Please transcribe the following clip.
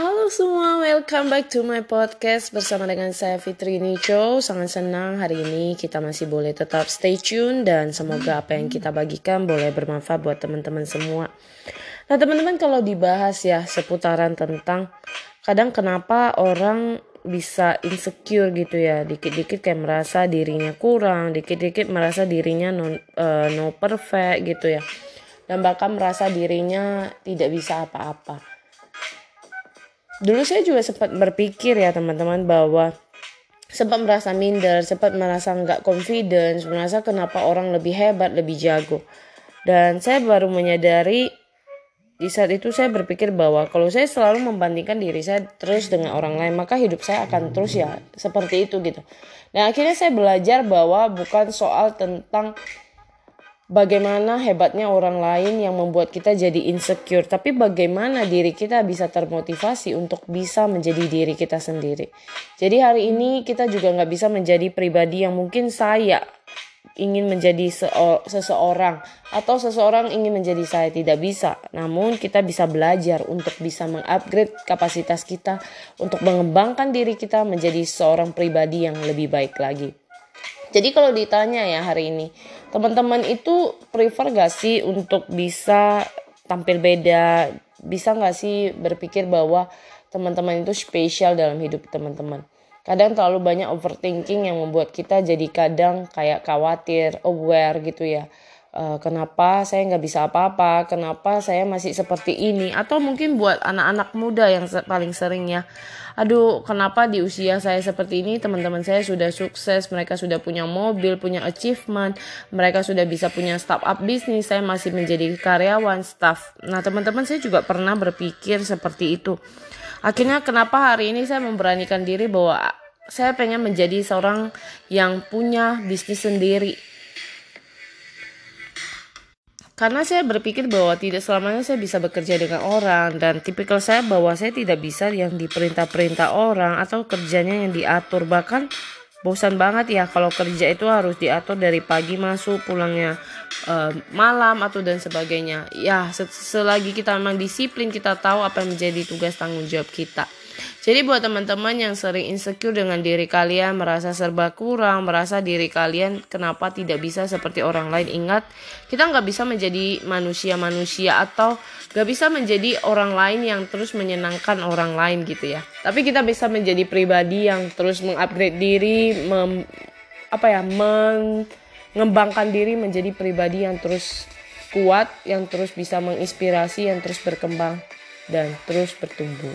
Halo semua, welcome back to my podcast bersama dengan saya Fitri Nico. Sangat senang hari ini kita masih boleh tetap stay tune dan semoga apa yang kita bagikan boleh bermanfaat buat teman-teman semua. Nah teman-teman kalau dibahas ya seputaran tentang kadang kenapa orang bisa insecure gitu ya dikit-dikit kayak merasa dirinya kurang dikit-dikit merasa dirinya non, uh, no perfect gitu ya dan bahkan merasa dirinya tidak bisa apa-apa dulu saya juga sempat berpikir ya teman-teman bahwa sempat merasa minder, sempat merasa nggak confidence, merasa kenapa orang lebih hebat, lebih jago. Dan saya baru menyadari di saat itu saya berpikir bahwa kalau saya selalu membandingkan diri saya terus dengan orang lain, maka hidup saya akan terus ya seperti itu gitu. Dan akhirnya saya belajar bahwa bukan soal tentang bagaimana hebatnya orang lain yang membuat kita jadi insecure, tapi bagaimana diri kita bisa termotivasi untuk bisa menjadi diri kita sendiri. Jadi hari ini kita juga nggak bisa menjadi pribadi yang mungkin saya ingin menjadi seseorang atau seseorang ingin menjadi saya tidak bisa. Namun kita bisa belajar untuk bisa mengupgrade kapasitas kita untuk mengembangkan diri kita menjadi seorang pribadi yang lebih baik lagi. Jadi kalau ditanya ya hari ini, teman-teman itu prefer gak sih untuk bisa tampil beda? Bisa gak sih berpikir bahwa teman-teman itu spesial dalam hidup teman-teman? Kadang terlalu banyak overthinking yang membuat kita jadi kadang kayak khawatir, aware gitu ya kenapa saya nggak bisa apa-apa, kenapa saya masih seperti ini, atau mungkin buat anak-anak muda yang paling sering ya, aduh kenapa di usia saya seperti ini teman-teman saya sudah sukses, mereka sudah punya mobil, punya achievement, mereka sudah bisa punya startup bisnis, saya masih menjadi karyawan, staff. Nah teman-teman saya juga pernah berpikir seperti itu. Akhirnya kenapa hari ini saya memberanikan diri bahwa saya pengen menjadi seorang yang punya bisnis sendiri karena saya berpikir bahwa tidak selamanya saya bisa bekerja dengan orang dan tipikal saya bahwa saya tidak bisa yang diperintah-perintah orang atau kerjanya yang diatur. Bahkan bosan banget ya kalau kerja itu harus diatur dari pagi masuk pulangnya uh, malam atau dan sebagainya. Ya selagi kita memang disiplin kita tahu apa yang menjadi tugas tanggung jawab kita jadi buat teman-teman yang sering insecure dengan diri kalian, merasa serba kurang, merasa diri kalian kenapa tidak bisa seperti orang lain, ingat kita nggak bisa menjadi manusia-manusia atau nggak bisa menjadi orang lain yang terus menyenangkan orang lain gitu ya. Tapi kita bisa menjadi pribadi yang terus mengupgrade diri, mem, apa ya, mengembangkan diri menjadi pribadi yang terus kuat, yang terus bisa menginspirasi, yang terus berkembang dan terus bertumbuh.